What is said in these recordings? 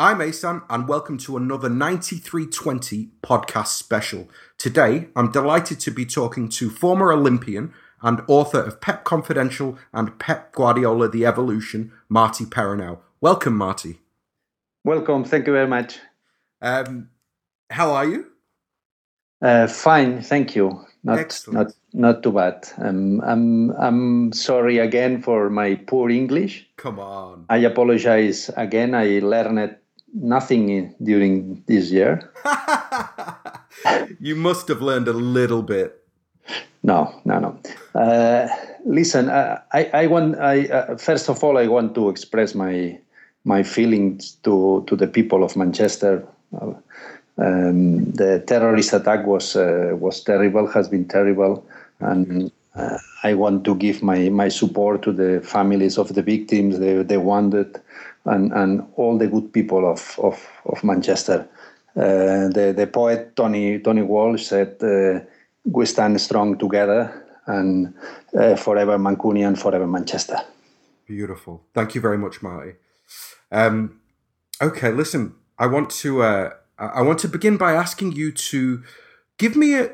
I'm Asan, and welcome to another 9320 podcast special. Today, I'm delighted to be talking to former Olympian and author of Pep Confidential and Pep Guardiola The Evolution, Marty Perarnau. Welcome, Marty. Welcome. Thank you very much. Um, how are you? Uh, fine, thank you. Not Excellent. not not too bad. Um, I'm I'm sorry again for my poor English. Come on. I apologize again. I learned nothing during this year. you must have learned a little bit. No, no, no. Uh, listen, uh, I I want I uh, first of all I want to express my my feelings to to the people of Manchester. Uh, um, the terrorist attack was uh, was terrible, has been terrible, and uh, I want to give my, my support to the families of the victims, the the wounded, and, and all the good people of of, of Manchester. Uh, the the poet Tony Tony Walsh said, uh, "We stand strong together, and uh, forever Mancunian, forever Manchester." Beautiful. Thank you very much, Marty. Um, okay, listen. I want to. Uh, I I want to begin by asking you to give me a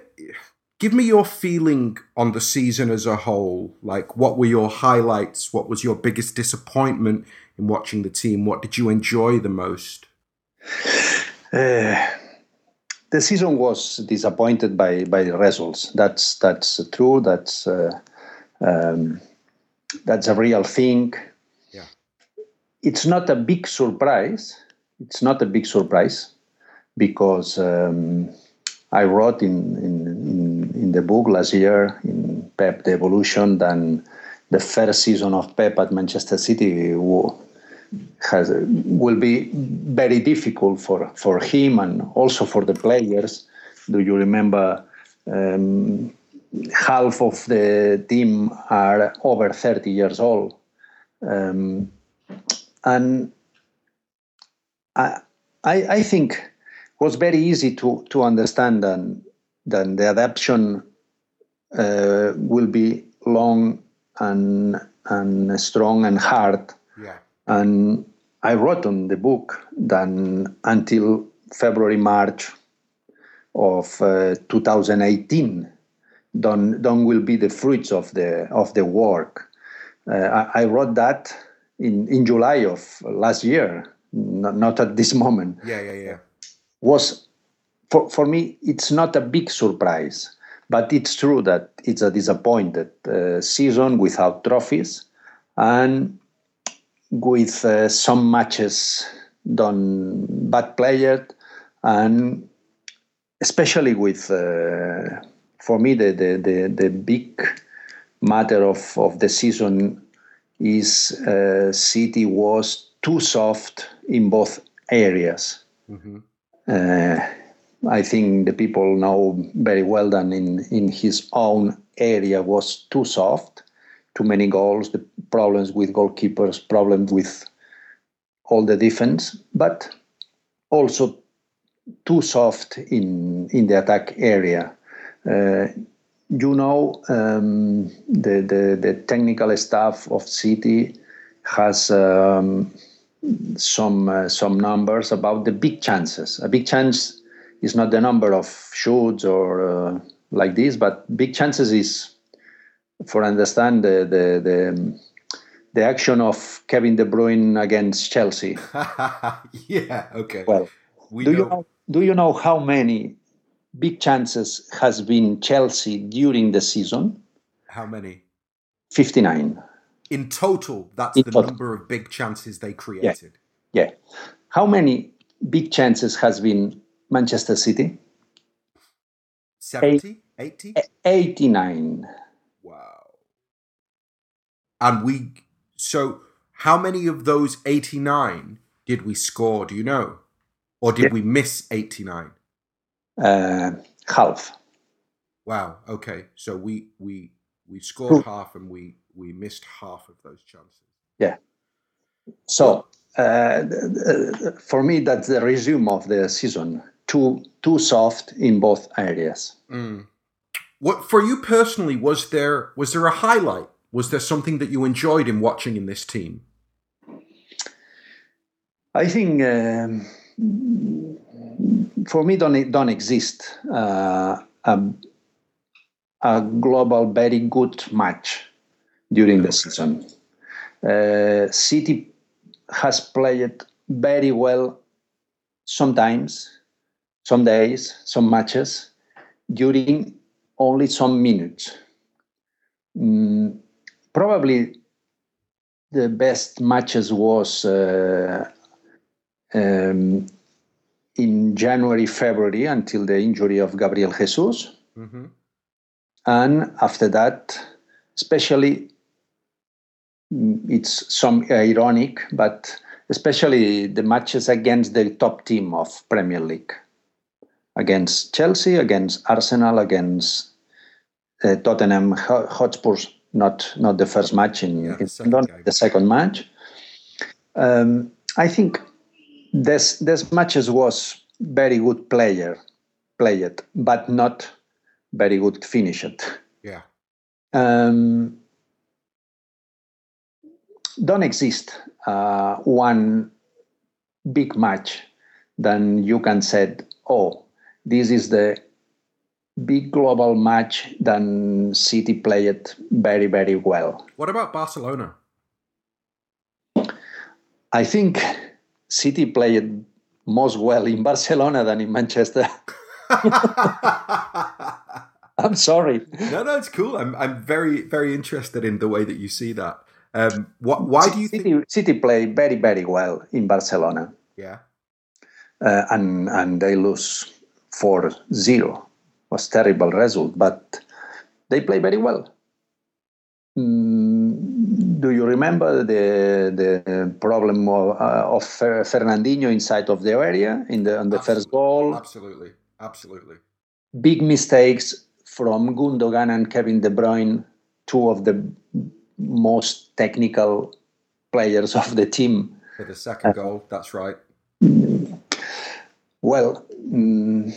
give me your feeling on the season as a whole. Like, what were your highlights? What was your biggest disappointment in watching the team? What did you enjoy the most? Uh, the season was disappointed by by the results. That's that's true. That's uh, um, that's a real thing. Yeah. It's not a big surprise. It's not a big surprise because um, I wrote in, in in in the book last year in Pep the Evolution that the first season of Pep at Manchester City has will be very difficult for for him and also for the players. Do you remember? Um, half of the team are over 30 years old, um, and I, I I think was very easy to to understand that that the adaptation uh, will be long and and strong and hard. Yeah. And I wrote on the book that until February, March of uh, 2018, don't, don't will be the fruits of the of the work. Uh, I, I wrote that in, in July of last year, not, not at this moment Yeah. Yeah. Yeah. was for, for me it's not a big surprise but it's true that it's a disappointed uh, season without trophies and with uh, some matches done bad played and especially with uh, for me the, the, the, the big matter of, of the season is uh, city was too soft in both areas. Hmm uh, I think the people know very well that in, in his own area was too soft, too many goals, the problems with goalkeepers, problems with all the defense, but also too soft in in the attack area. Uh, you know, um, the, the the technical staff of City has. Um, some uh, some numbers about the big chances. A big chance is not the number of shoots or uh, like this, but big chances is for understand the the the, the action of Kevin De Bruyne against Chelsea. yeah. Okay. Well, we do know. you know do you know how many big chances has been Chelsea during the season? how many Fifty nine. in total? That's In the total. number of big chances they created. Yeah. How many big chances has been Manchester City? 70, 80? 89. Wow. And we, so how many of those 89 did we score? Do you know? Or did Yeah. we miss 89? Uh, half. Wow. Okay. So we, we, we scored half and we, we missed half of those chances. Yeah. So uh, for me, that's the resume of the season. Too too soft in both areas. Mm. What for you personally was there was there a highlight? Was there something that you enjoyed in watching in this team? I think um, for me don't don't exist uh, a, a global very good match during the season. Uh, City has played very well sometimes, some days, some matches during only some minutes. Mm, probably the best matches was uh, um, in January, February until the injury of Gabriel Jesus. Mm-hmm. And after that, especially, mm, it's some ironic, but especially the matches against the top team of Premier League, against Chelsea, against Arsenal, against uh, Tottenham Hotspurs. Not not the first match in, yeah, in London, the second match. Um, I think this this matches was very good player played, but not very good finished. Yeah. Um, don't exist uh, one big match then you can said, oh this is the big global match then city played very very well. What about barcelona? I think city played most well in barcelona than in manchester. I'm sorry. No no it's cool. I'm i'm very very interested in the way that you see that. Um, what, why do you City, think City play very very well in Barcelona? Yeah, uh, and and they lose 4-0. Was terrible result, but they play very well. Mm, do you remember the the problem of, uh, of Fernandinho inside of the area in the on the absolutely, first goal? Absolutely, absolutely. Big mistakes from Gundogan and Kevin De Bruyne, two of the most technical players of the team. For the second uh, goal, that's right. Well, um,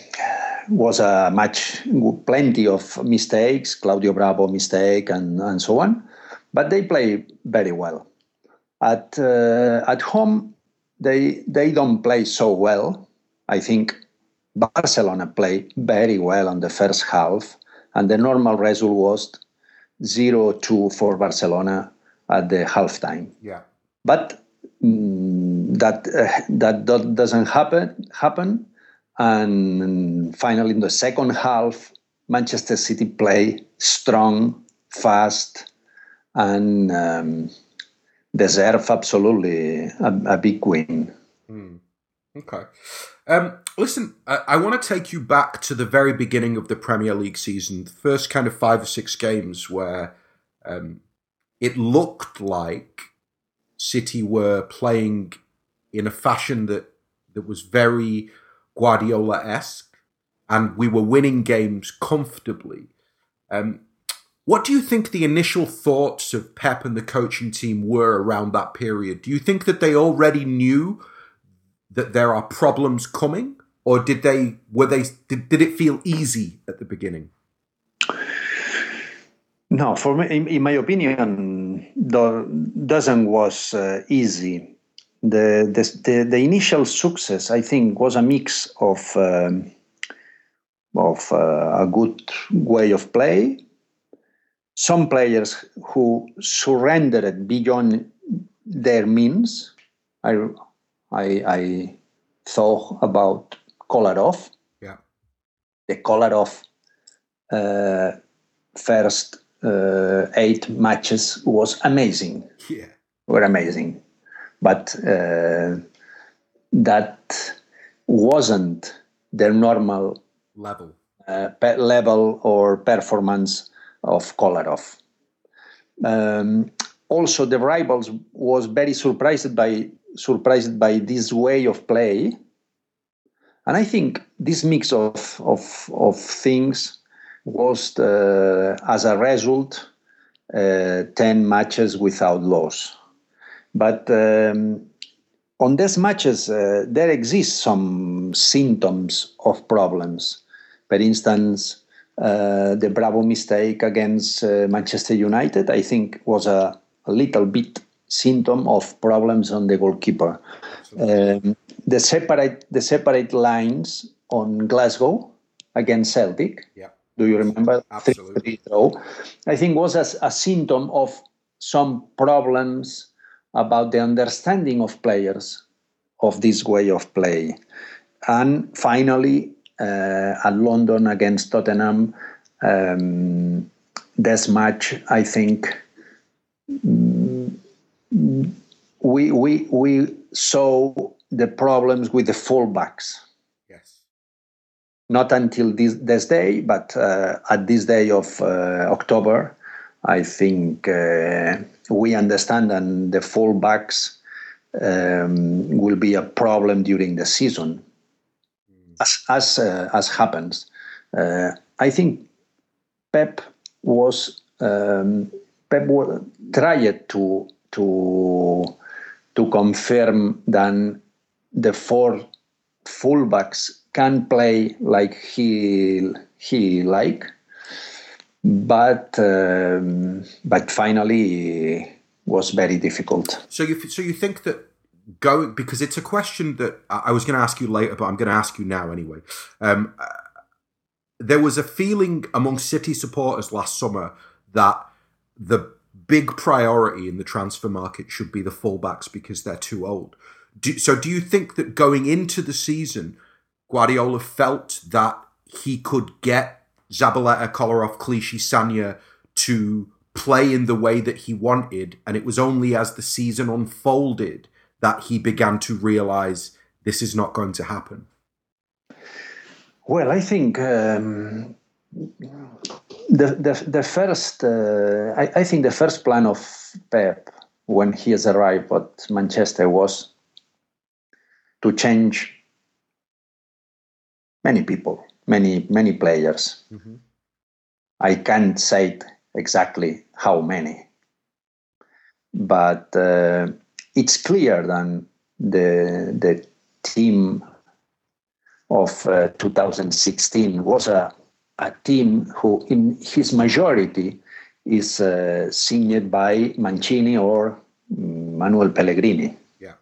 was a match plenty of mistakes, Claudio Bravo mistake, and, and so on, but they play very well. At uh, at home, they they don't play so well. I think Barcelona played very well on the first half, and the normal result was 0-2 for Barcelona at the halftime. Yeah. But mm, that, uh, that that doesn't happen happen, and finally in the second half, Manchester City play strong, fast, and um, deserve absolutely a, a big win. Mm. Okay. Um, listen, I, I want to take you back to the very beginning of the Premier League season, the first kind of five or six games where um, it looked like City were playing in a fashion that that was very Guardiola esque, and we were winning games comfortably. Um, what do you think the initial thoughts of Pep and the coaching team were around that period? Do you think that they already knew that there are problems coming, or did they were they did, did it feel easy at the beginning? No, for me, in, in my opinion, the, doesn't was uh, easy. The, the, the the initial success, I think, was a mix of um, of uh, a good way of play. Some players who surrendered beyond their means. I I, I thought about Kolarov. Yeah. The Kolarov uh, first uh, eight matches was amazing. Yeah. Were amazing. But uh, that wasn't their normal level uh, level or performance of Kolarov. Um, also, the rivals was very surprised by surprised by this way of play. And I think this mix of, of, of things was, uh, as a result, uh, 10 matches without loss. But um, on these matches, uh, there exist some symptoms of problems. For instance, uh, the Bravo mistake against uh, Manchester United, I think, was a, a little bit symptom of problems on the goalkeeper. Um, the separate the separate lines on Glasgow against Celtic. Yeah. Do you remember? Absolutely. Three draw. I think was a, a symptom of some problems about the understanding of players of this way of play. And finally, uh, at London against Tottenham, um, this match, I think, mm, we we we saw the problems with the fullbacks. Yes. Not until this this day, but uh, at this day of uh, October, I think uh, we understand and the fullbacks um, will be a problem during the season, as as uh, as happens. Uh, I think Pep was um, Pep wa- tried to to to confirm that the four fullbacks can play like he he like, but um, but finally was very difficult. So you so you think that going because it's a question that I was going to ask you later, but I'm going to ask you now anyway. Um, there was a feeling among City supporters last summer that the big priority in the transfer market should be the fullbacks because they're too old. Do, so do you think that going into the season, Guardiola felt that he could get Zabaleta, Kolarov, Clichy, Sagna to play in the way that he wanted, and it was only as the season unfolded that he began to realize this is not going to happen. Well, I think um, the, the the first uh, I, I think the first plan of Pep when he has arrived at Manchester was to change many people, many many players. I can't say exactly how many, but uh, it's clear that the the team of uh, 2016 was a, a team who, in his majority, is uh, signed by Mancini or Manuel Pellegrini. Yeah.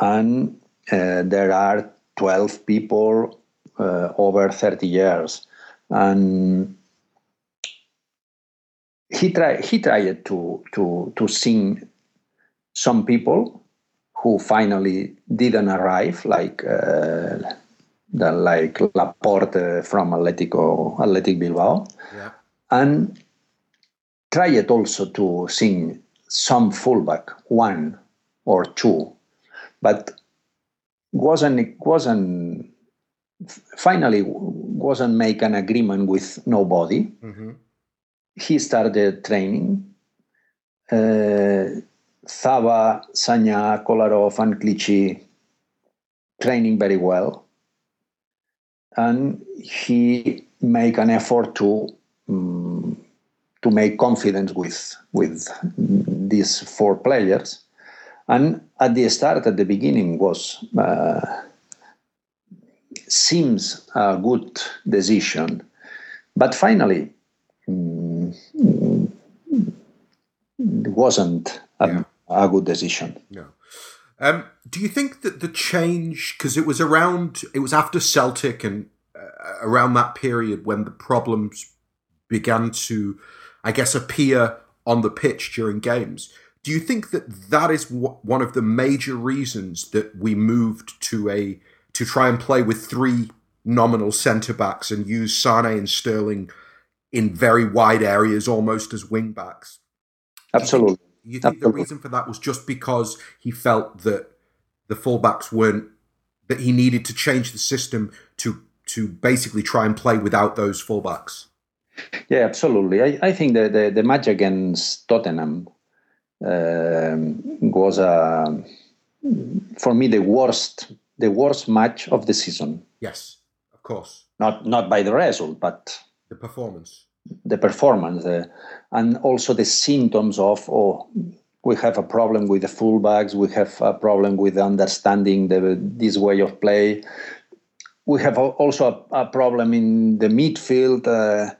And uh, there are 12 people uh, over 30 years. And he, try, he tried to, to, to sing some people who finally didn't arrive, like uh, the, like Laporte from Atletico Athletic Bilbao, Yeah. and tried also to sing some fullback, one or two, but wasn't wasn't finally wasn't make an agreement with nobody. hmm He started training. Uh, Thaba, Sagna, Kolarov, and Clichy training very well. And he make an effort to um, to make confidence with with these four players. And at the start, at the beginning, was uh, seems a good decision, but finally, mm, mm, it wasn't a, Yeah. a good decision. No. Um, do you think that the change, because it was around, it was after Celtic and uh, around that period when the problems began to, I guess, appear on the pitch during games. Do you think that that is w- one of the major reasons that we moved to a to try and play with three nominal centre backs and use Sane and Sterling in very wide areas, almost as wing backs? Absolutely. You think the Absolutely. reason for that was just because he felt that the fullbacks weren't that he needed to change the system to to basically try and play without those fullbacks? Yeah, absolutely. I, I think the, the, the match against Tottenham was uh, for me the worst the worst match of the season. Yes, of course. Not not by the result, but The performance. the performance uh, and also the symptoms of oh we have a problem with the fullbacks we have a problem with understanding the, this way of play we have also a, a problem in the midfield uh,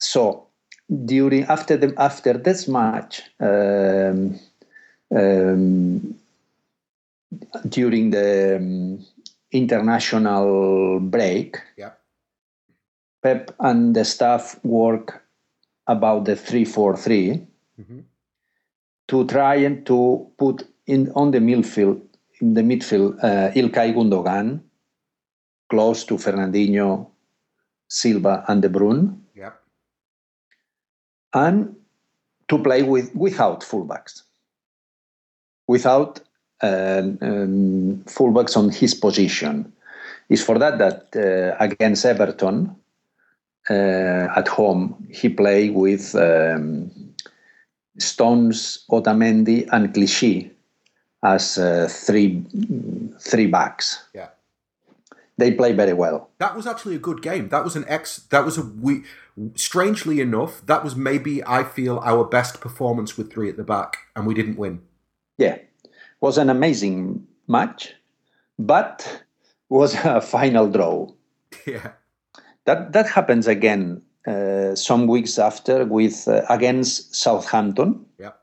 so during after the after this match um, um, during the um, international break, Yeah. Pep and the staff work about the three four three Mhm. to try and to put in on the midfield in the midfield uh, Ilkay Gundogan close to Fernandinho, Silva, and De Bruyne. And to play with without fullbacks, without uh, um, fullbacks on his position. It's for that that uh, against Everton uh, at home he played with um, Stones, Otamendi, and Clichy as uh, three three backs. Yeah. They play very well. That was actually a good game. That was an ex. That was a we. Strangely enough, that was maybe I feel our best performance with three at the back, and we didn't win. Yeah, was an amazing match, but was a final draw. Yeah. That that happens again uh, some weeks after with uh, against Southampton. Yeah.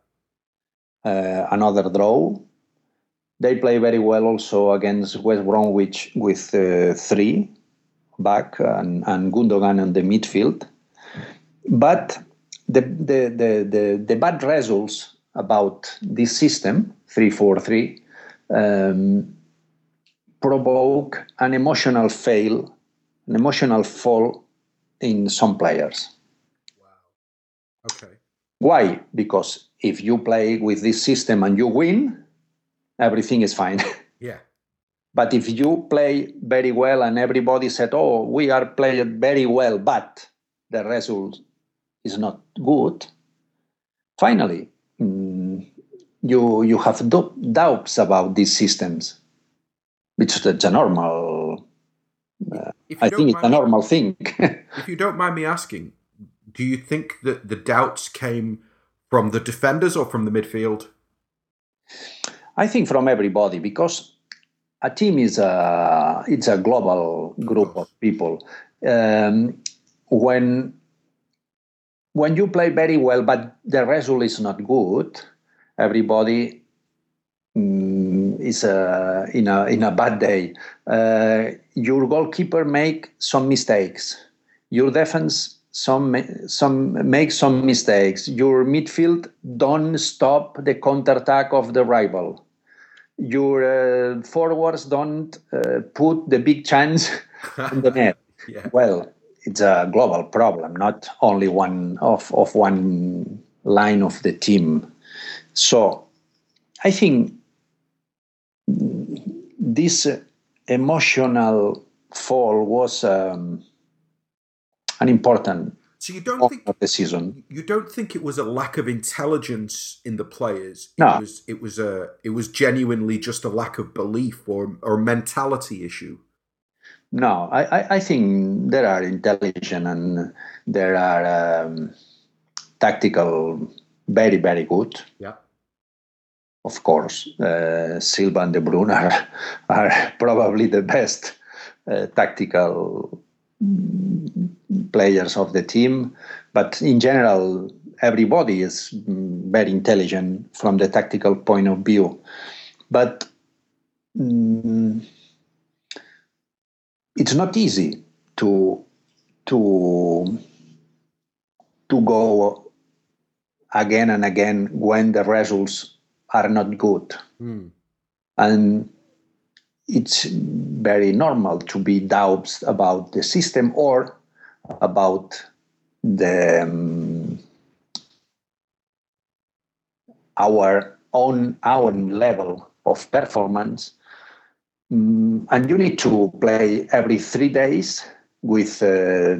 Uh, another draw. They play very well also against West Bromwich with uh, three back and, and Gundogan in the midfield. But the, the, the, the, the bad results about this system, 3 4 3, um, provoke an emotional fail, an emotional fall in some players. Wow. Okay. Why? Because if you play with this system and you win, everything is fine. Yeah. but if you play very well and everybody said, "Oh, we are playing very well," but the result is not good, finally, mm, you you have dou- doubts about these systems, which is a normal. You I think it's a normal thing. If you don't mind me asking, do you think that the doubts came from the defenders or from the midfield? I think from everybody because a team is a it's a global group of people. Um, when when you play very well, but the result is not good, everybody mm, is uh, in a in a bad day. Uh, your goalkeeper make some mistakes. Your defense some some make some mistakes. Your midfield don't stop the counterattack of the rival. Your uh, forwards don't uh, put the big chance in the net. Yeah. Well, it's a global problem, not only one of, of one line of the team. So I think this emotional fall was um, an important So you don't think the season. you don't think it was a lack of intelligence in the players? It No. was it was a it was genuinely just a lack of belief or or mentality issue. No, I, I, I think there are intelligent and there are um, tactical very, very good. Yeah. Of course, uh, Silva and De Bruyne are, are probably the best uh, tactical players of the team. But in general, everybody is mm, very intelligent from the tactical point of view. But mm, it's not easy to to to go again and again when the results are not good Hmm. and it's very normal to be doubts about the system or about the um, our own own level of performance Mm, and you need to play every three days with uh,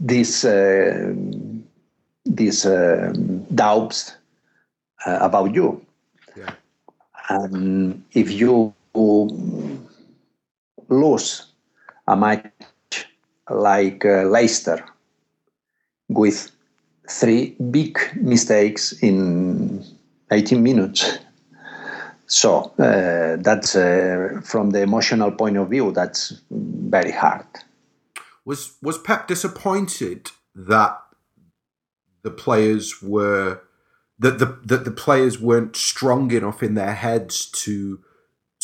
these uh, these um, doubts uh, about you Yeah. and if you lose a match like uh, Leicester with three big mistakes in 18 minutes, so uh, that's uh, from the emotional point of view, that's very hard. Was was Pep disappointed that the players were that the that the players weren't strong enough in their heads to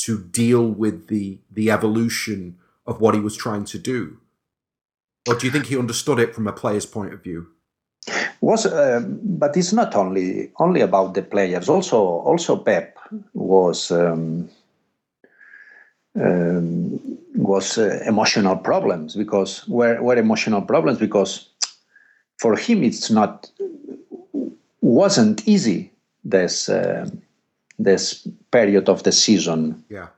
to deal with the the evolution of what he was trying to do, or do you think he understood it from a player's point of view? Was uh, but it's not only only about the players. Also, also Pep was. Um, um, was uh, emotional problems because were, were emotional problems because for him it's not wasn't easy this uh, this period of the season. Yeah.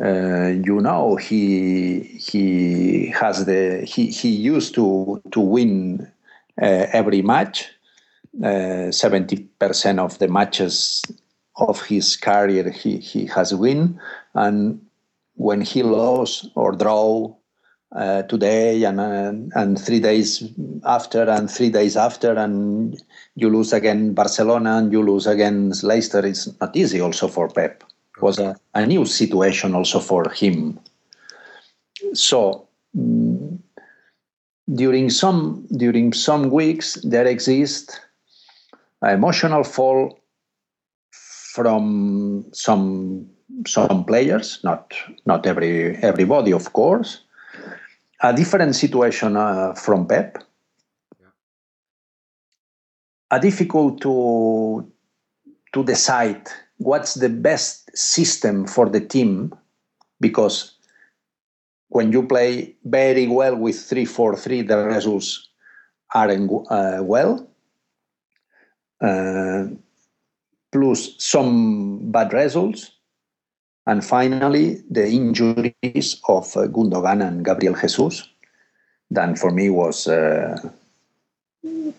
Uh, you know he he has the he, he used to to win uh, every match. Uh, seventy percent of the matches of his career he, he has win, and when he lost or draw uh, today and uh, and three days after and three days after and you lose again Barcelona and you lose against Leicester. It's not easy also for Pep. It was a, a new situation also for him. So mm, during some during some weeks there exists an emotional fall from some some players, not not every everybody, of course. A different situation uh, from Pep. A difficult to to decide what's the best system for the team, because when you play very well with three four three, the results aren't uh, well. Uh, plus some bad results and finally, the injuries of uh, Gundogan and Gabriel Jesus. Then for me was uh,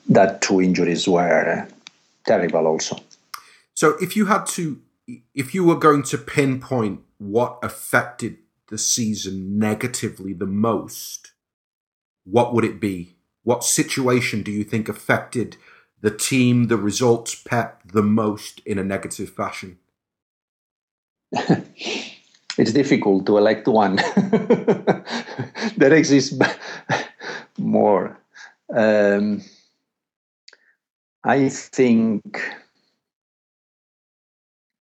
that two injuries were uh, terrible also. So if you had to, if you were going to pinpoint what affected the season negatively the most, what would it be? What situation do you think affected the team, the results, Pep, the most in a negative fashion? it's difficult to elect one. there exists more. Um, I think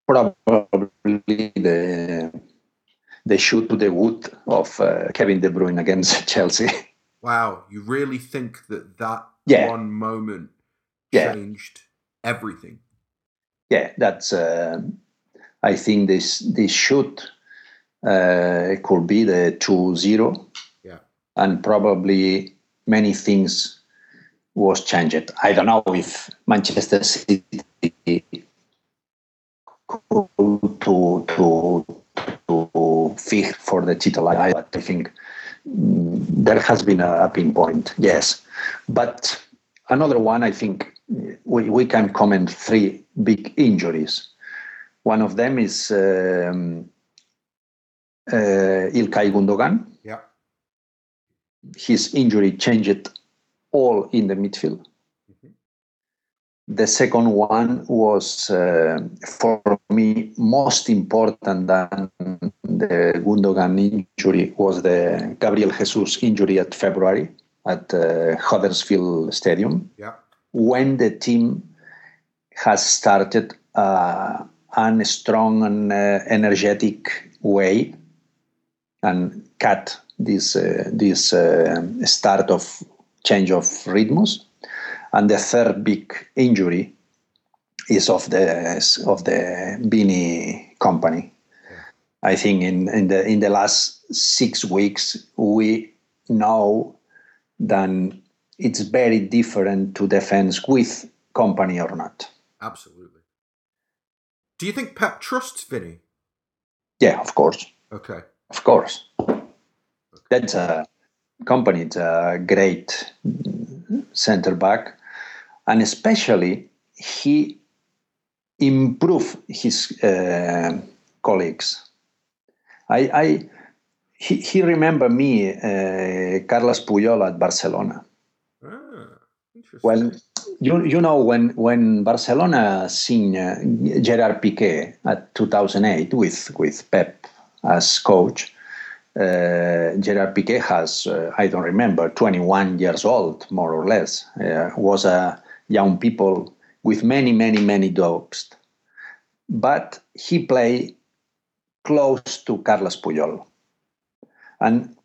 probably the the shoot to the wood of uh, Kevin De Bruyne against Chelsea. Wow, you really think that that yeah. one moment yeah. changed everything? Yeah, that's. Uh, I think this this shoot uh, could be the 2-0. Yeah. And probably many things was changed. I don't know if Manchester City could to to to fit for the title. I, I think mm, there has been a, a pinpoint, yes. But another one, I think we, we can comment three big injuries. One of them is um, uh, Ilkay Gundogan. Yeah. His injury changed all in the midfield. Mm-hmm. The second one was, uh, for me, most important than the Gundogan injury was the Gabriel Jesus injury at February at uh, Huddersfield Stadium. Yeah. When the team has started uh, a strong and uh, energetic way and cut this uh, this uh, start of change of rhythms. And the third big injury is of the of the Vini Kompany. I think in, in the in the last six weeks we know that it's very different to defense with Kompany or not. Absolutely. Do you think Pep trusts Vinny? Yeah, of course. Okay. Of course. Okay. That's a Kompany. It's a great center back, and especially he improved his uh, colleagues. I, I he, he remember me, uh, Carles Puyol at Barcelona. Ah, well, you you know when when Barcelona signed uh, Gerard Piqué at 2008 with with Pep as coach, uh, Gerard Piqué has uh, I don't remember 21 years old more or less uh, was a young people with many, many, many dogs. But he played close to Carles Puyol. And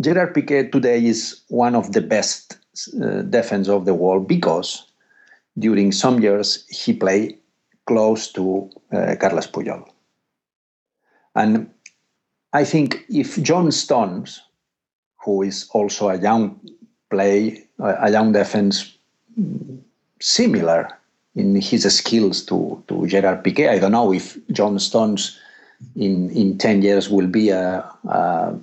Gerard Piqué today is one of the best uh, defense of the world because during some years he played close to uh, Carles Puyol. And I think if John Stones, who is also a young play, a young defense, similar in his skills to, to Gerard Piqué, I don't know if John Stones in, in 10 years will be a, a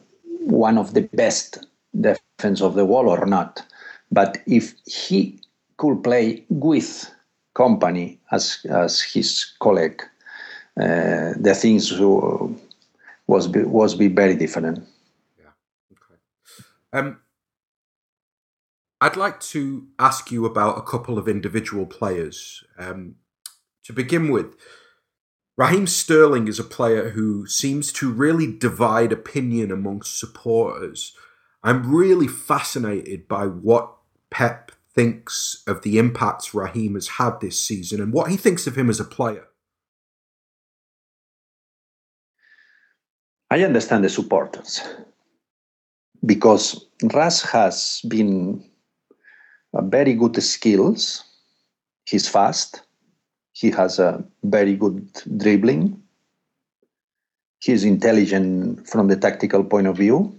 one of the best defense of the wall or not. But if he could play with Kompany as as his colleague, uh, the things who was be, was be very different. Yeah. Okay. Um, I'd like to ask you about a couple of individual players. Um, to begin with, Raheem Sterling is a player who seems to really divide opinion amongst supporters. I'm really fascinated by what Pep thinks of the impacts Raheem has had this season and what he thinks of him as a player. I understand the supporters because Ras has been a very good skills. He's fast. He has a very good dribbling. He's intelligent from the tactical point of view.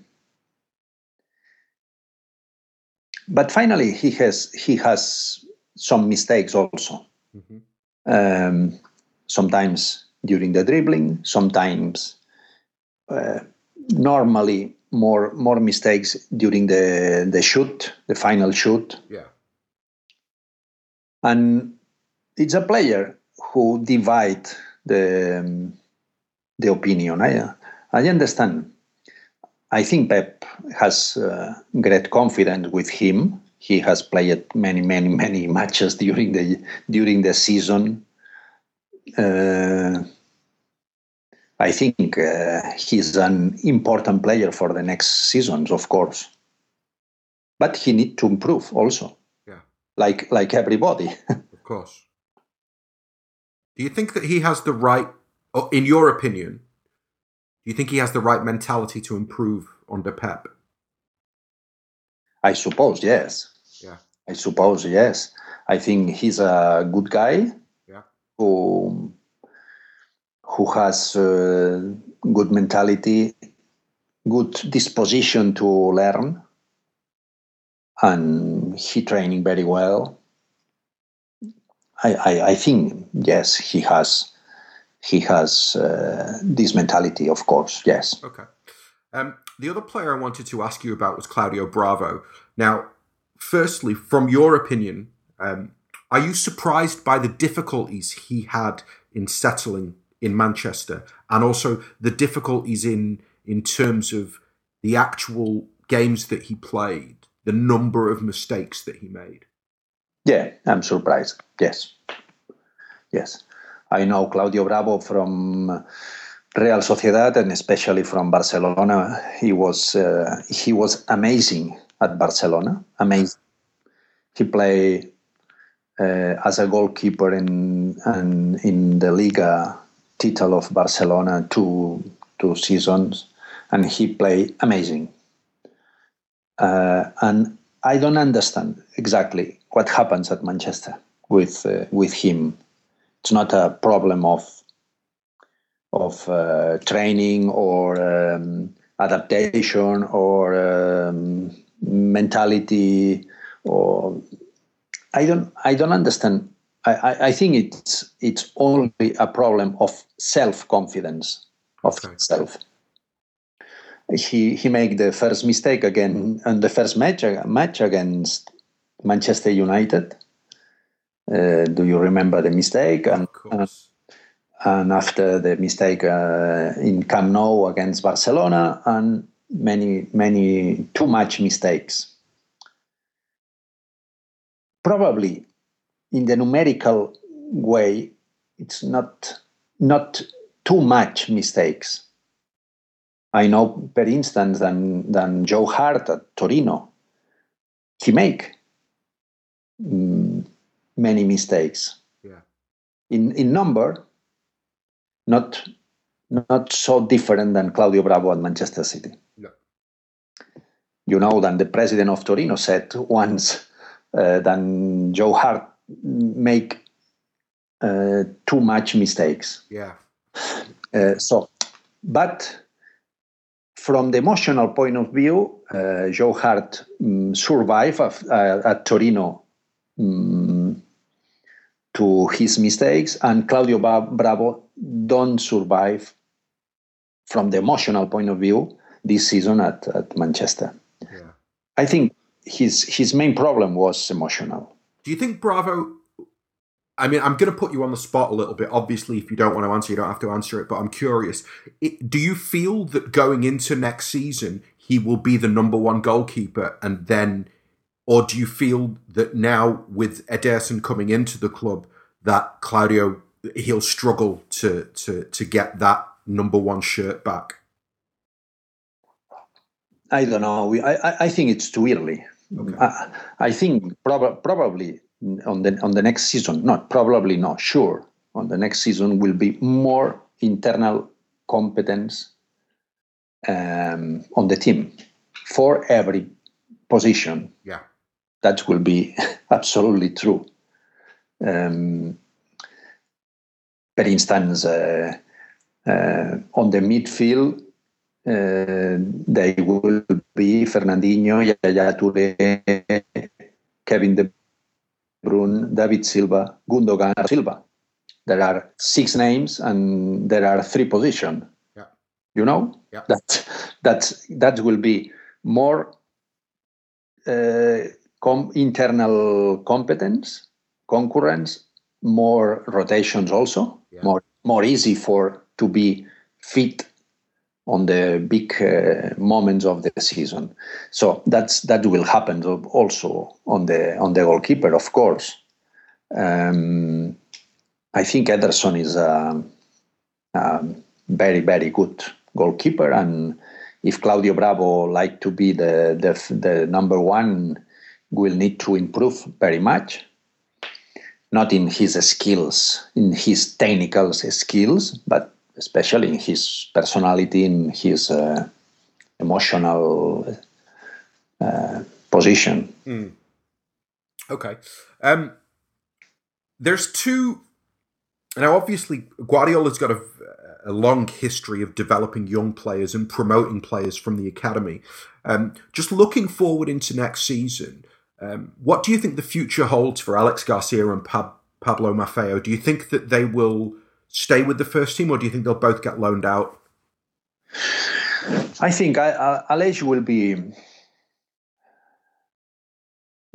But finally, he has he has some mistakes also. Mm-hmm. Um, sometimes during the dribbling, sometimes uh, normally more more mistakes during the the shoot, the final shoot. Yeah. And it's a player who divide the um, the opinion. I I understand. I think Pep has uh, great confidence with him. He has played many, many, many matches during the during the season. Uh, I think uh, he's an important player for the next seasons, of course. But he need to improve also. Yeah. Like like everybody. of course. Do you think that he has the right, in your opinion, do you think he has the right mentality to improve under Pep? I suppose yes. Yeah. I suppose yes. I think he's a good guy. Yeah. Who who has uh, good mentality, good disposition to learn, and he training very well. I, I, I think yes, he has he has uh, this mentality, of course. Yes. Okay. Um, the other player I wanted to ask you about was Claudio Bravo. Now, firstly, from your opinion, um, are you surprised by the difficulties he had in settling in Manchester, and also the difficulties in in terms of the actual games that he played, the number of mistakes that he made? Yeah, I'm surprised. Yes. Yes. I know Claudio Bravo from Real Sociedad and especially from Barcelona. He was uh, he was amazing at Barcelona. Amazing. He played uh, as a goalkeeper in in the Liga title of Barcelona two two seasons, and he played amazing. Uh, and I don't understand exactly what happens at Manchester with uh, with him. It's not a problem of of uh, training or um, adaptation or um, mentality or I don't I don't understand. I, I think it's it's only a problem of self confidence of okay. self. He he made the first mistake again on the first match match against Manchester United. Uh, do you remember the mistake? And, uh, and after the mistake uh, in Camp Nou against Barcelona, and many, many too much mistakes. Probably in the numerical way, it's not not too much mistakes. I know, for instance, than than Joe Hart at Torino, he make mm, many mistakes. Yeah. In in number, not not so different than Claudio Bravo at Manchester City. No. You know that the president of Torino said once uh, that Joe Hart make uh, too much mistakes. Yeah. Uh, so, but from the emotional point of view, uh, Joe Hart um, survived uh, at Torino um, to his mistakes, and Claudio Bravo don't survive from the emotional point of view this season at, at Manchester. Yeah. I think his his main problem was emotional. Do you think Bravo? I mean, I'm going to put you on the spot a little bit. Obviously, if you don't want to answer, you don't have to answer it. But I'm curious. It, do you feel that going into next season, he will be the number one goalkeeper, and then, or do you feel that now with Ederson coming into the club, that Claudio he'll struggle to to to get that number one shirt back? I don't know. I I think it's too early. Okay. I, I think prob- probably on the on the next season, not probably not sure on the next season will be more internal competence um, on the team for every position. Yeah, that will be absolutely true. Um, for instance, uh, uh, on the midfield, uh, they will be Fernandinho, Yaya Touré, Kevin De Bruyne, David Silva, Gundogan, Silva. There are six names and there are three positions. Yeah. You know yeah. that that that will be more uh, com- internal competence, concurrence, more rotations also, yeah. more more easy for to be fit on the big uh, moments of the season. So that's that will happen also on the on the goalkeeper, of course. Um, I think Ederson is a, a, very very good goalkeeper, and if Claudio Bravo like to be the the, the number one, will need to improve very much. Not in his skills, in his technical skills, but especially in his personality, in his uh, emotional uh, position. Mm. Okay. Um, there's two. Now, obviously, Guardiola's got a, a, long history of developing young players and promoting players from the academy. Um, just looking forward into next season, um, what do you think the future holds for Alex Garcia and Pablo Maffeo? Do you think that they will stay with the first team, or do you think they'll both get loaned out? I think Aleix will be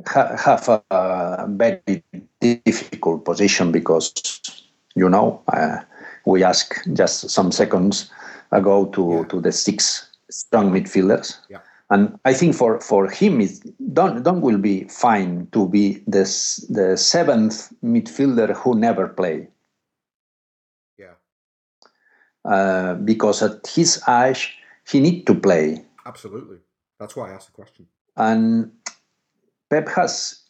have a very difficult position because you know uh, we asked just some seconds ago to yeah. to the six strong midfielders. Yeah. And I think for, for him, it, Don, Don will be fine to be this, the seventh midfielder who never play. Uh, because at his age he need to play. Absolutely, that's why I asked the question. And Pep has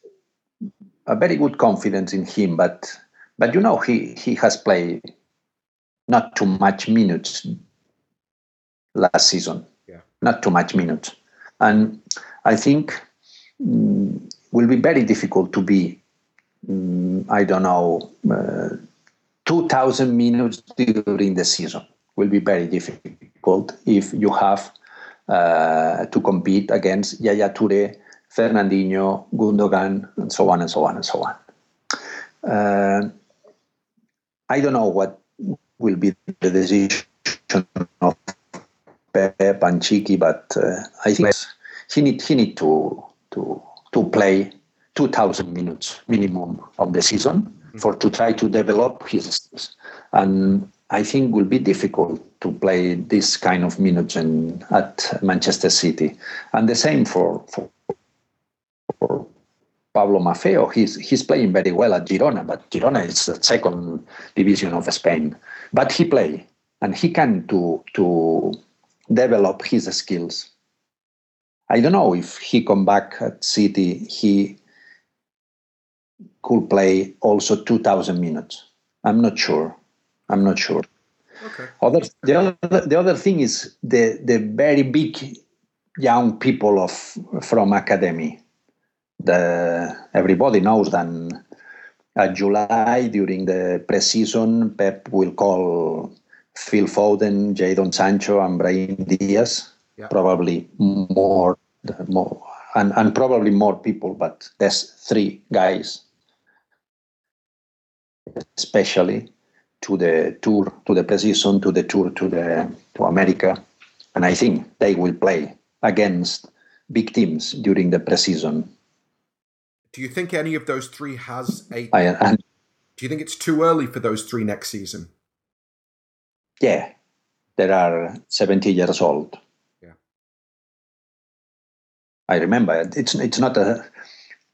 a very good confidence in him, but but you know he he has played not too much minutes last season. Yeah, not too much minutes, and I think mm, will be very difficult to be. Mm, I don't know. Uh, 2,000 minutes during the season will be very difficult if you have uh, to compete against Yaya Toure, Fernandinho, Gundogan, and so on and so on and so on. Uh, I don't know what will be the decision of Pep and Txiki, but uh, I think he need he need to to to play 2,000 minutes minimum of the season for to try to develop his skills. And I think will be difficult to play this kind of minutes in, at Manchester City. And the same for, for, for Pablo Maffeo. He's, he's playing very well at Girona, but Girona is the second division of Spain. But he play and he can to, to develop his skills. I don't know if he come back at City, he could play also 2,000 minutes. I'm not sure. I'm not sure. Okay. Other, the other the other thing is the the very big young people of from academy. The everybody knows that at uh, July during the preseason, Pep will call Phil Foden, Jadon Sancho, and Brahim Diaz. Yeah. Probably more, more, and, and probably more people, but there's three guys, especially to the tour, to the preseason, to the tour to the to America, and I think they will play against big teams during the preseason. Do you think any of those three has a? I, I, do you think it's too early for those three next season? Yeah, they are 70 years old. Yeah. I remember it's it's not a.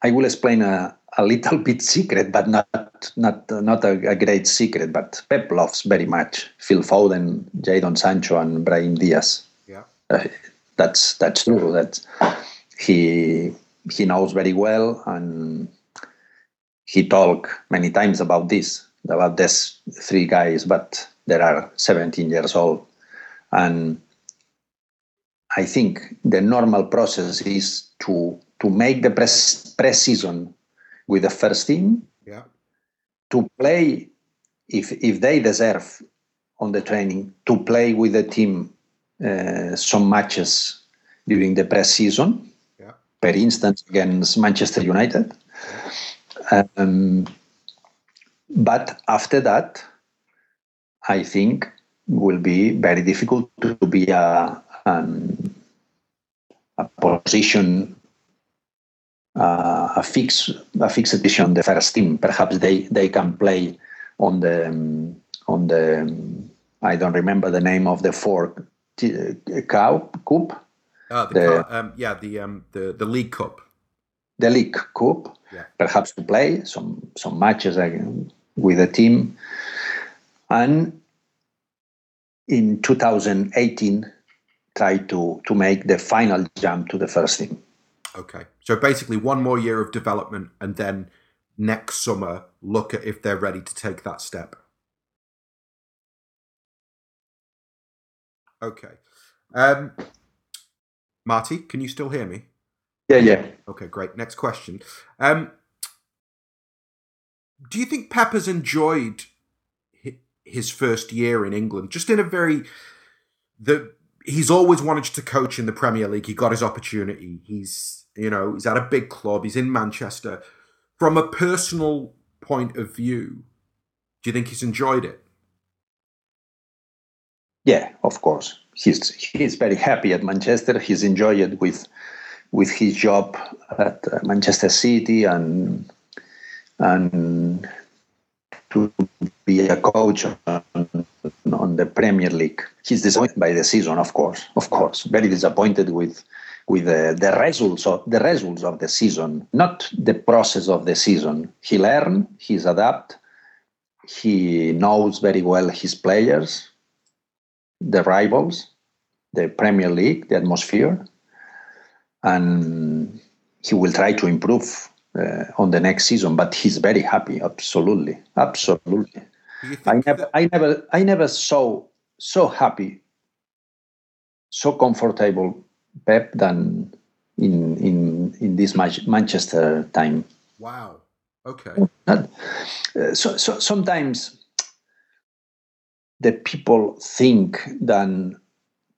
I will explain a, a little bit secret, but not not not a, a, great secret. But Pep loves very much Phil Foden, Jadon Sancho, and Brahim Diaz. Yeah, uh, that's that's true. That he he knows very well, and he talked many times about this about these three guys. But they are 17 years old, and I think the normal process is to to make the press pre-season with the first team. Yeah. To play, if if they deserve on the training, to play with the team uh, some matches during the pre-season. Yeah. Per instance, against Manchester United. Um, but after that, I think will be very difficult to be a, um, a position uh, a fixed a fixed edition on the first team. Perhaps they they can play on the um, on the um, I don't remember the name of the four t- cow cup. Uh, the, the um, yeah the um the the league cup. The league cup. Yeah. Perhaps to play some some matches again with the team, and in 2018 try to to make the final jump to the first team. Okay. So basically, one more year of development, and then next summer, look at if they're ready to take that step. Okay. Um, Marty, can you still hear me? Yeah, yeah. Okay, great. Next question. Um, do you think Pepper's enjoyed his first year in England? Just in a very the he's always wanted to coach in the Premier League. He got his opportunity. He's you know, he's at a big club. He's in Manchester. From a personal point of view, do you think he's enjoyed it? Yeah, of course. He's he's very happy at Manchester. He's enjoyed it with with his job at uh, Manchester City and and to be a coach on, on the Premier League. He's disappointed by the season, of course. Of course, very disappointed with with the, the results of the results of the season, not the process of the season. He learned, he's adapt, he knows very well his players, the rivals, the Premier League, the atmosphere, and he will try to improve uh, on the next season. But he's very happy, absolutely, absolutely. I never, that- I never, I never saw so happy, so comfortable Pep than in in in this Manchester time. Wow. Okay. Uh, so, so sometimes the people think that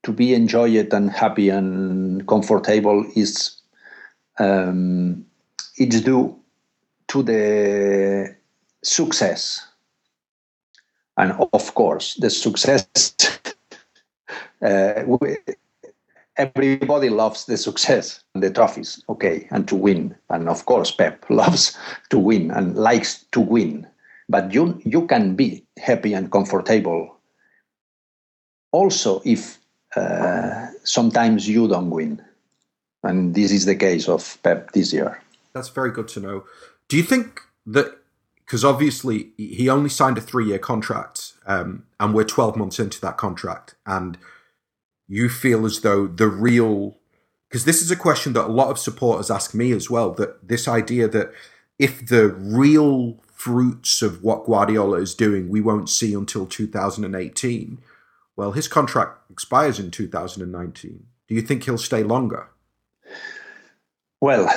to be enjoyed and happy and comfortable is um, it's due to the success and of course the success uh, everybody loves the success and the trophies, okay, and to win. And of course, Pep loves to win and likes to win. But you you can be happy and comfortable also if uh, sometimes you don't win. And this is the case of Pep this year. That's very good to know. Do you think that because obviously he only signed a three-year contract, um, and we're twelve months into that contract, and you feel as though the real because this is a question that a lot of supporters ask me as well that this idea that if the real fruits of what Guardiola is doing we won't see until 2018, well, his contract expires in 2019. Do you think he'll stay longer? Well,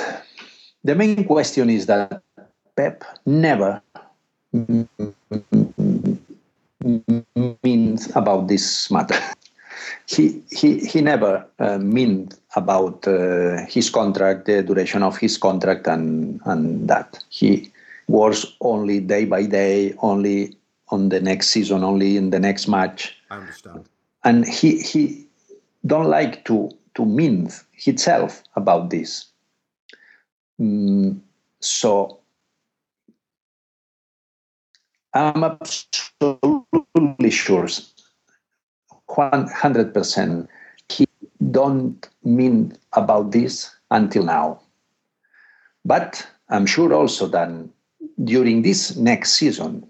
the main question is that Pep never means about this matter. He he he never uh, meant about uh, his contract, the duration of his contract, and and that he works only day by day, only on the next season, only in the next match. I understand. And he he don't like to to mean himself about this. Mm, so I'm absolutely sure, 100%, he don't mean about this until now. But I'm sure also that during this next season,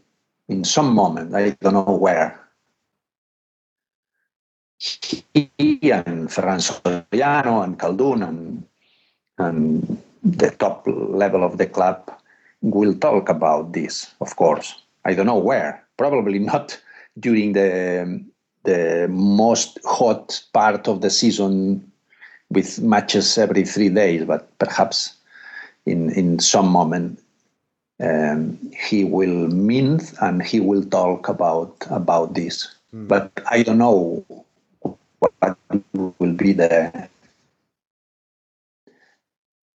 in some moment, I don't know where, he and Ferran Soriano and Khaldoon and, and the top level of the club will talk about this, of course. I don't know where. Probably not during the the most hot part of the season with matches every three days, but perhaps in in some moment um, he will mean and he will talk about about this. Mm. But I don't know what will be the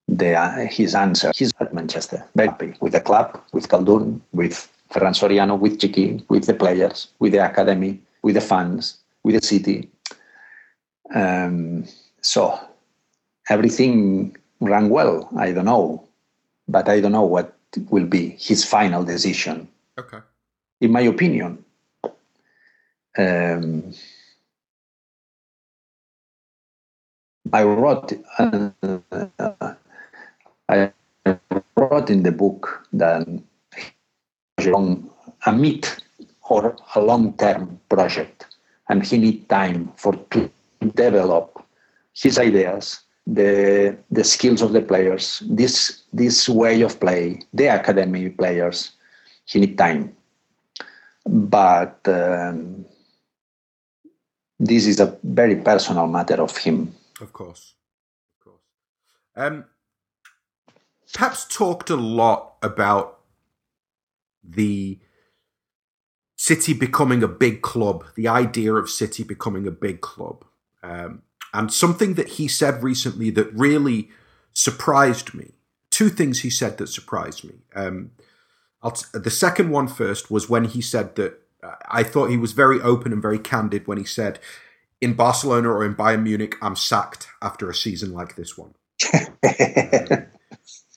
the uh, his answer. He's at Manchester, very happy with the club, with Khaldoon, with Ferran Soriano, with Txiki, with the players, with the academy, with the fans, with the city. Um, so everything ran well. I don't know, but I don't know what will be his final decision. Okay. In my opinion, um, I wrote. Uh, I wrote in the book that long, a mid or a long-term project, and he need time for to develop his ideas, the the skills of the players, this this way of play, the academy players. He need time, but um, this is a very personal matter of him. Of course, of course. Um, perhaps talked a lot about the City becoming a big club, the idea of City becoming a big club. Um, and something that he said recently that really surprised me. Two things he said that surprised me. Um, t- the second one first was when he said that uh, I thought he was very open and very candid when he said, in Barcelona or in Bayern Munich, I'm sacked after a season like this one. um,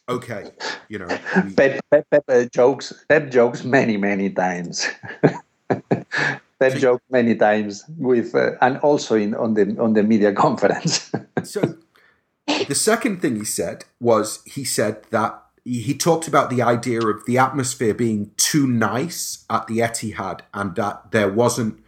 okay, you know. We, Pep, Pep, Pep uh, jokes. Pep jokes many, many times. Pep joked many times with, uh, and also in on the on the media conference. so, the second thing he said was he said that he, he talked about the idea of the atmosphere being too nice at the Etihad, and that there wasn't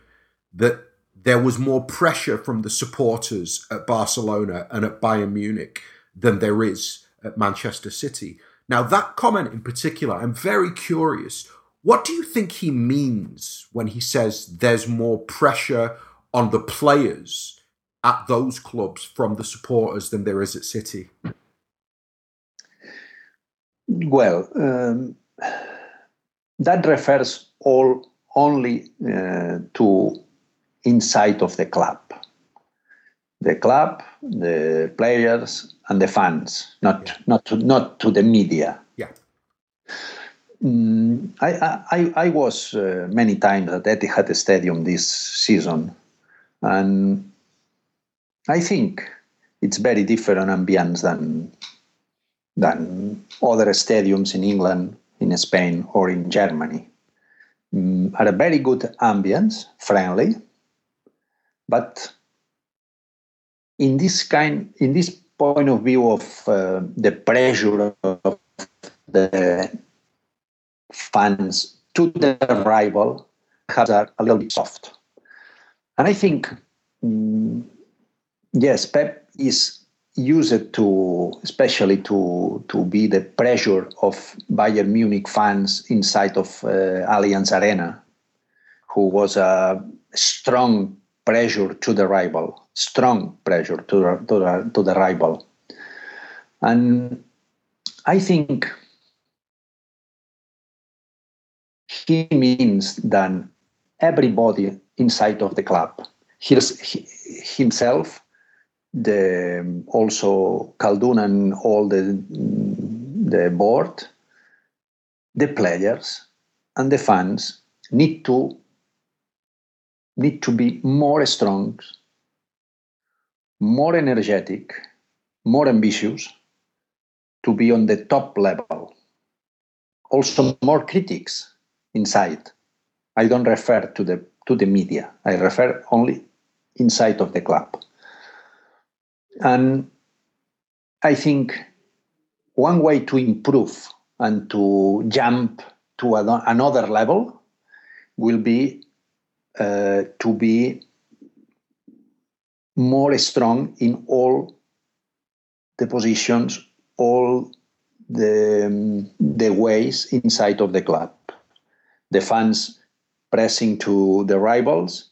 that there was more pressure from the supporters at Barcelona and at Bayern Munich than there is at Manchester City. Now, that comment in particular, I'm very curious. What do you think he means when he says there's more pressure on the players at those clubs from the supporters than there is at City? Well, um, that refers all only uh, to inside of the club the club, the players, and the fans, not yeah. not to not to the media. Yeah. Mm, I, I I was uh, many times at Etihad Stadium this season, and I think it's very different ambience than than other stadiums in England, in Spain, or in Germany. Mm, are a very good ambience, friendly, but in this kind, in this point of view of uh, the pressure of the fans to the rival, has a, a little bit soft. And I think, mm, yes, Pep is used to especially to to be the pressure of Bayern Munich fans inside of uh, Allianz Arena, who was a strong pressure to the rival, strong pressure to the, to the, to the rival, and I think he means that everybody inside of the club, his, himself the also Khaldoon and all the the board, the players and the fans need to need to be more strong, more energetic, more ambitious to be on the top level. Also more critics inside. I don't refer to the to the media. I refer only inside of the club. And I think one way to improve and to jump to another level will be uh, to be more strong in all the positions, all the, um, the ways inside of the club. The fans pressing to the rivals,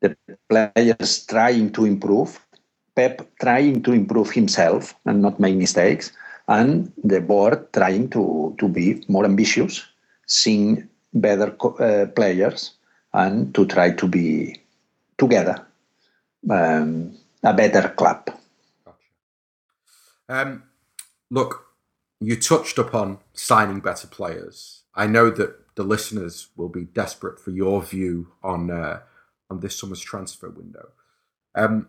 the players trying to improve, Pep trying to improve himself and not make mistakes, and the board trying to, to be more ambitious, seeing better uh, players, and to try to be together um, a better club. Gotcha. Um, look, you touched upon signing better players. I know that the listeners will be desperate for your view on uh, on this summer's transfer window. Um,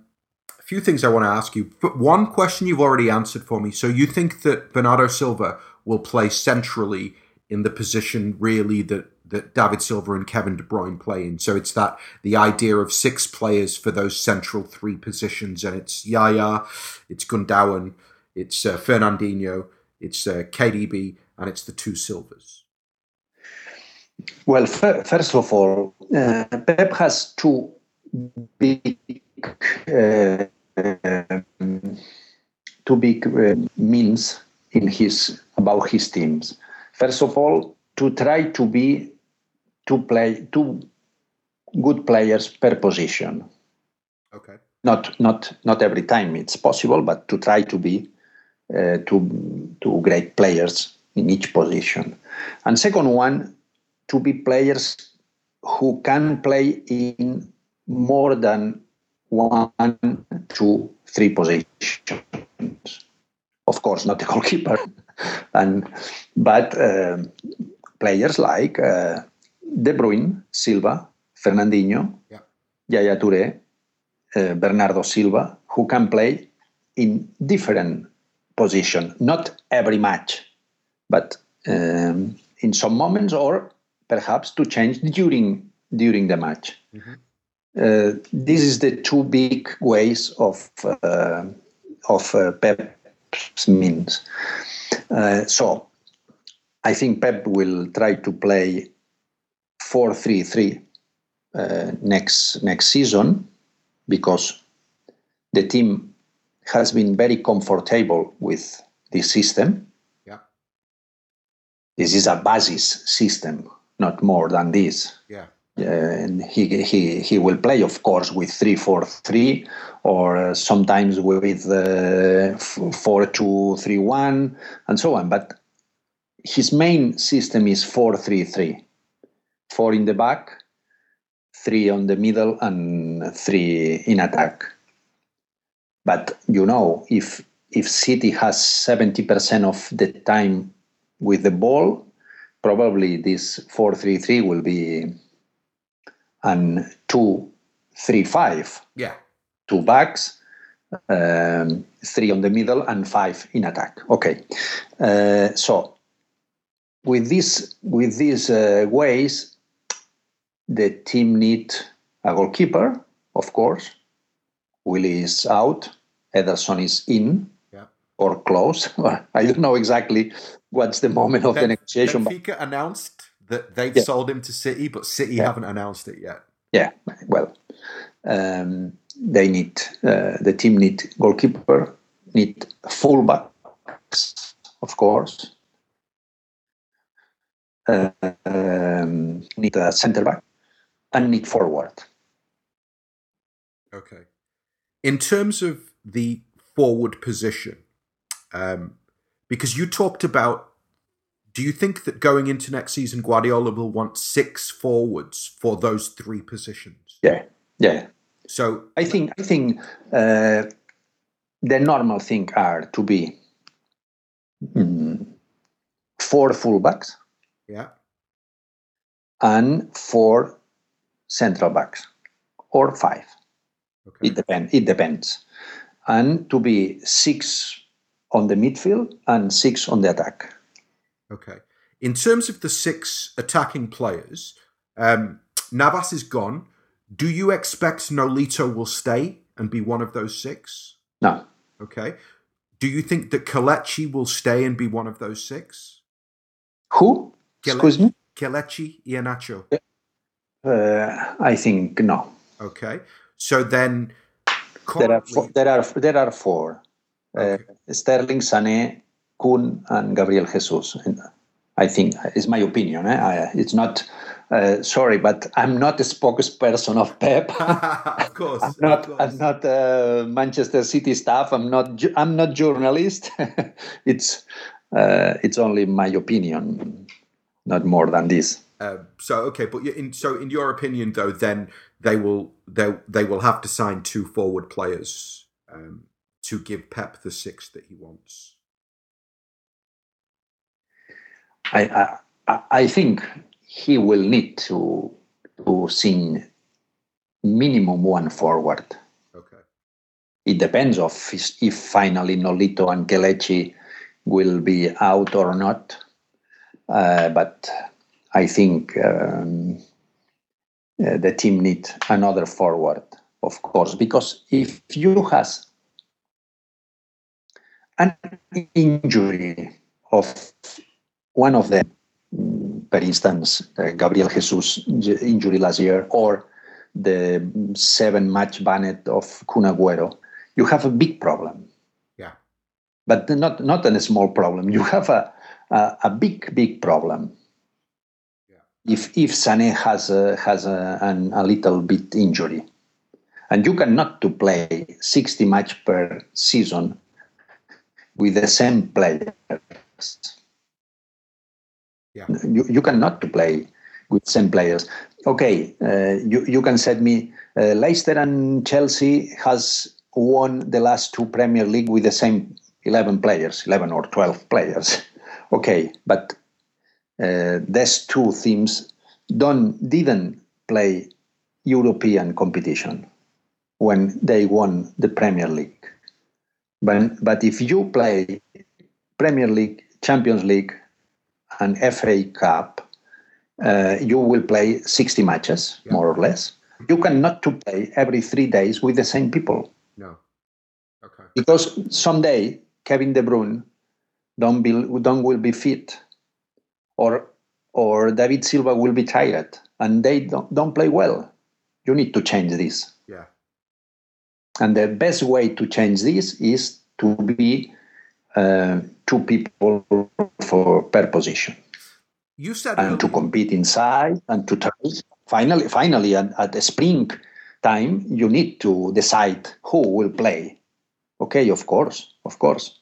a few things I want to ask you. But one question you've already answered for me. So you think that Bernardo Silva will play centrally in the position really that that David Silva and Kevin De Bruyne play in. So it's that the idea of six players for those central three positions, and it's Yaya, it's Gundogan, it's uh, Fernandinho, it's uh, KDB, and it's the two Silvas. Well, f- first of all, uh, Pep has two big uh, two big uh, means in his about his teams. First of all, to try to be to play two good players per position. Okay. Not not not every time it's possible, but to try to be uh, two two great players in each position. And second one, to be players who can play in more than one, two, three positions. Of course, not the goalkeeper, and but uh, players like uh, De Bruyne, Silva, Fernandinho, yeah. Yaya Touré, uh, Bernardo Silva, who can play in different position, not every match, but um, in some moments, or perhaps to change during during the match. Mm-hmm. Uh, this is the two big ways of uh, of uh, Pep's means. Uh, so I think Pep will try to play four three three uh, next next season because the team has been very comfortable with this system. Yeah. This is a basis system, not more than this. Yeah and he, he, he will play, of course, with 3 4 3 or uh, sometimes with uh, 4 2 3 1 and so on. But his main system is 4 3 3 4 in the back, 3 on the middle, and 3 in attack. But you know, if if City has 70% of the time with the ball, probably this 4 3 3 will be and two, three, five. Yeah. Two backs, um, three on the middle, and five in attack. Okay. Uh, so with this, with these uh, ways, the team need a goalkeeper, of course. Willy is out. Ederson is in yeah. or close. I don't know exactly what's the moment of ben- the negotiation. Benfica but... announced that they've yeah. sold him to City, but City yeah. haven't announced it yet. Yeah, well, um, they need uh, the team need goalkeeper. need fullbacks, of course. Uh, um, need a center back and need forward. Okay. In terms of the forward position, um, because you talked about, do you think that going into next season, Guardiola will want six forwards for those three positions? Yeah, yeah. So I think I think uh, the normal thing are to be mm, four fullbacks yeah, and four central backs or five. okay, It depends. It depends, and to be six on the midfield and six on the attack. okay. In terms of the six attacking players, um, Navas is gone. Do you expect Nolito will stay and be one of those six? No, Okay. Do you think that Kelechi will stay and be one of those six? who? Excuse me. Kelechi Iheanacho. Uh, I think no. Okay. So then, There are four, there are there are four: uh, Sterling, Sané, Kun, and Gabriel Jesus. And I think it's my opinion. Eh? I, it's not. Uh, sorry, but I'm not a spokesperson of Pep. of course. I'm not. of I'm not uh, Manchester City staff. I'm not. I'm not journalist. it's. Uh, it's only my opinion, not more than this. Um, so okay, but in so in your opinion, though, then they will they they will have to sign two forward players um, to give Pep the six that he wants. I, I, I think he will need to to sing minimum one forward. Okay. It depends of if, if finally Nolito and Kelechi will be out or not. Uh, but I think um, uh, the team need another forward, of course, because if you has an injury of one of them, for instance, uh, Gabriel Jesus injury last year, or the seven match ban of Kun Agüero, you have a big problem. Yeah. But not not a small problem. You have a a, a big big problem. If if Sané has a, has a, an, a little bit injury, and you cannot to play sixty match per season with the same players. Yeah. You, you cannot to play with same players. Okay, uh, you, you can set me uh, Leicester and Chelsea has won the last two Premier League with the same 11 players, 11 or 12 players. okay, but uh, these two teams don't didn't play European competition when they won the Premier League. But, but if you play Premier League, Champions League, and FA Cup, uh, you will play 60 matches, Yeah. more or less. You cannot to play every three days with the same people No. Okay. because someday Kevin De Bruyne don't be, don't will be fit, or or David Silva will be tired, and they don't, don't play well. You need to change this. Yeah. And the best way to change this is to be uh, two people for per position You said and to compete inside and to try. Finally, finally, at, at the spring time, you need to decide who will play. Okay, of course, of course,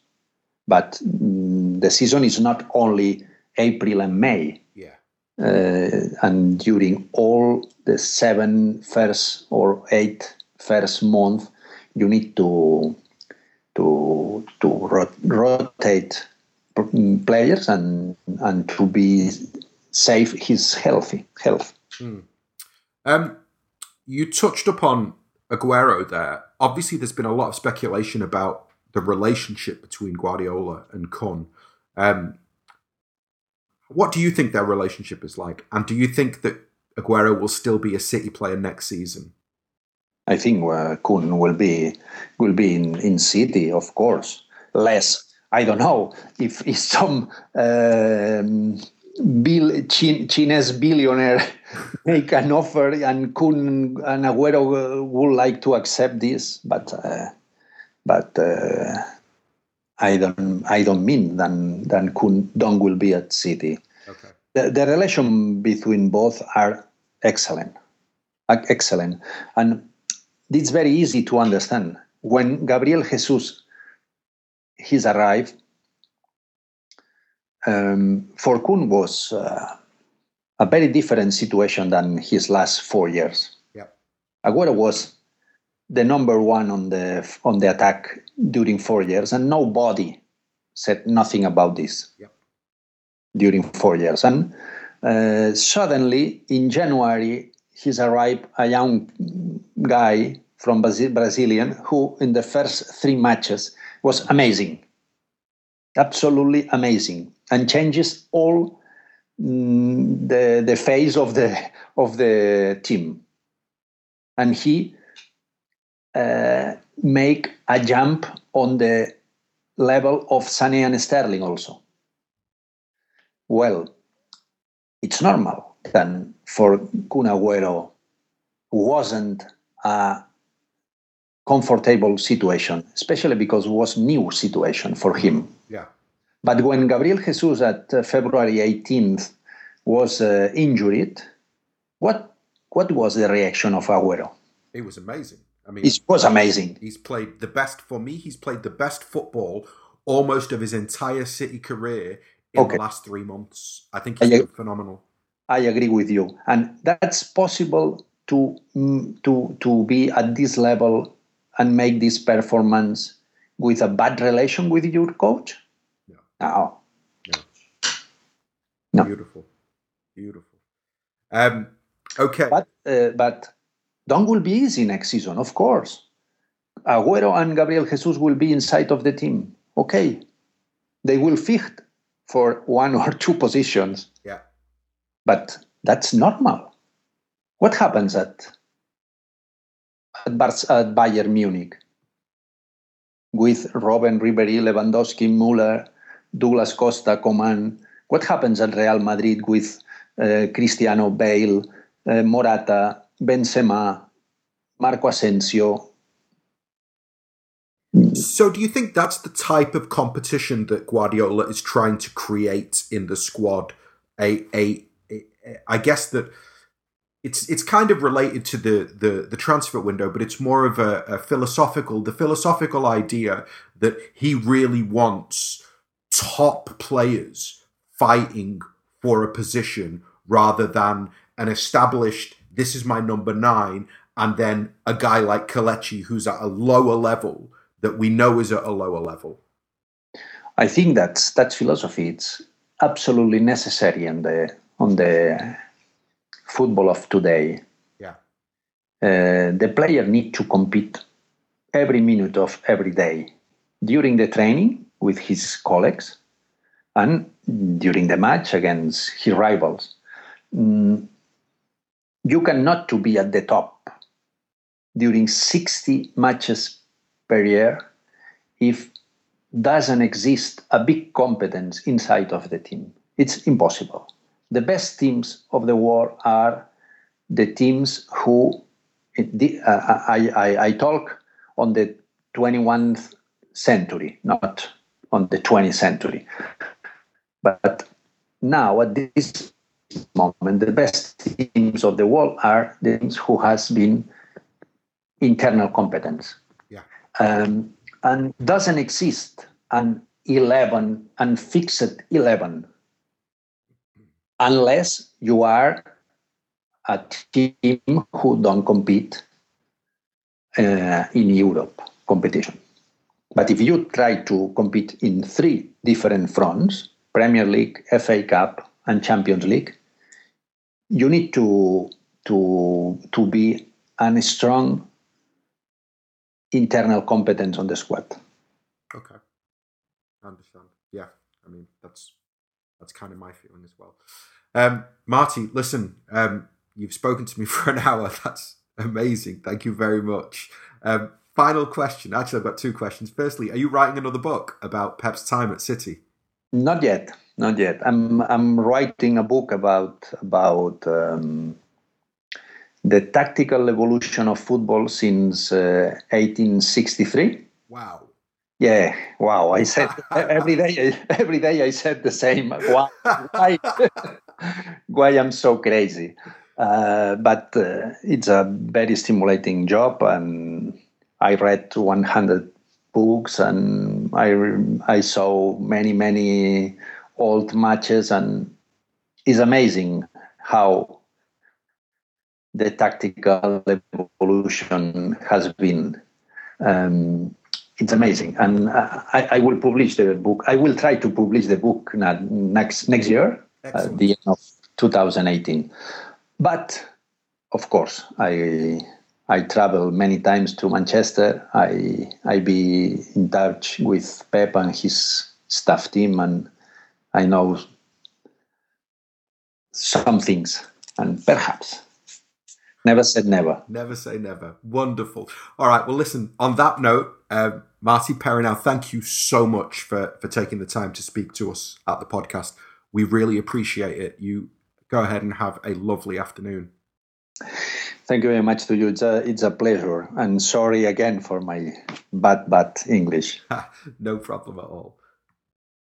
but mm, the season is not only April and May yeah. uh, and during all the seven first or eight first month, you need to to to rot- rotate players and and to be safe his healthy health. Um, you touched upon Aguero there. Obviously, there's been a lot of speculation about the relationship between Guardiola and Kun. Um, what do you think their relationship is like? And do you think that Aguero will still be a City player next season? I think uh, Kun will be will be in, in City, of course. Less, I don't know if, if some um, bill, Chin, Chinese billionaire make an offer and Kun and Agüero uh, would like to accept this, but uh, but uh, I don't I don't mean than than Kun Don will be at City. Okay. The, the relation between both are excellent, excellent, and it's very easy to understand. When Gabriel Jesus he's arrived, um, for Kun was uh, a very different situation than his last four years. Yeah. Aguero was the number one on the on the attack during four years, and nobody said nothing about this Yep. during four years. And uh, suddenly, in January, he's arrived a young guy from Brazil, Brazilian who, in the first three matches, was amazing, absolutely amazing, and changes all mm, the the face of the of the team. And he uh, make a jump on the level of Sané and Sterling also. Well, it's normal then for Kun Agüero wasn't a comfortable situation, especially because it was new situation for him. Yeah. But when Gabriel Jesus at uh, February 18th was uh, injured, what what was the reaction of Agüero? It was amazing. I mean, It was amazing. he's played the best for me. He's played the best football almost of his entire City career in Okay. the last three months. I think he's I- phenomenal. I agree with you, and that's possible to mm, to to be at this level and make this performance with a bad relation with your coach. No. No, Yeah. No. Beautiful, beautiful. Um, okay. but uh, but Don will be easy next season, of course. Agüero and Gabriel Jesus will be inside of the team. Okay, they will fight for one or two positions, Yeah. but that's normal. What happens at at, Bar- at Bayern Munich with Robben, Ribery, Lewandowski, Müller, Douglas Costa, Coman? What happens at Real Madrid with uh, Cristiano, Bale, uh, Morata, Benzema, Marco Asensio? So, do you think that's the type of competition that Guardiola is trying to create in the squad? A, a, a I guess that it's it's kind of related to the the, the transfer window, but it's more of a, a philosophical the philosophical idea that he really wants top players fighting for a position rather than an established this is my number nine and then a guy like Kelechi who's at a lower level that we know is at a lower level. I think that's that philosophy. It's absolutely necessary on the on the football of today. Yeah. Uh, the player need to compete every minute of every day during the training with his colleagues and during the match against his rivals. Mm, you cannot to be at the top during 60 matches per year if doesn't exist a big competence inside of the team. It's impossible. The best teams of the world are the teams who uh, I, I, I talk on the 21st century, not on the 20th century. But now at this moment, the best teams of the world are the teams who has been internal competence. Yeah. Um, and doesn't exist an 11 and fixed 11 unless you are a team who don't compete uh, in Europe competition. But if you try to compete in three different fronts, Premier League, FA Cup, and Champions League, you need to to to be a strong internal competence on the squad. Okay. I understand. Yeah. I mean, that's that's kind of my feeling as well. Um, Marty, listen, um, you've spoken to me for an hour. That's amazing. Thank you very much. Um, final question. Actually, I've got two questions. Firstly, are you writing another book about Pep's time at City? Not yet, not yet. I'm I'm writing a book about about um, the tactical evolution of football since uh, 1863. Wow. Yeah, wow! I said every day. Every day I said the same. Why? Why, why I'm so crazy? Uh, but uh, it's a very stimulating job, and I read 100 books, and I I saw many many old matches, and it's amazing how the tactical evolution has been. Um, it's amazing, and I, I, will publish the book. I will try to publish the book next next year, at the end of 2018. But of course, I I travel many times to Manchester. I I be in touch with Pep and his staff team, and I know some things, and perhaps never said never. Never say never. Wonderful. All right. Well, listen. On that note, uh, Martí Perarnau, thank you so much for for taking the time to speak to us at the podcast. We really appreciate it. You go ahead and have a lovely afternoon. Thank you very much to you. It's a, it's a pleasure. And sorry again for my bad, bad English. no problem at all.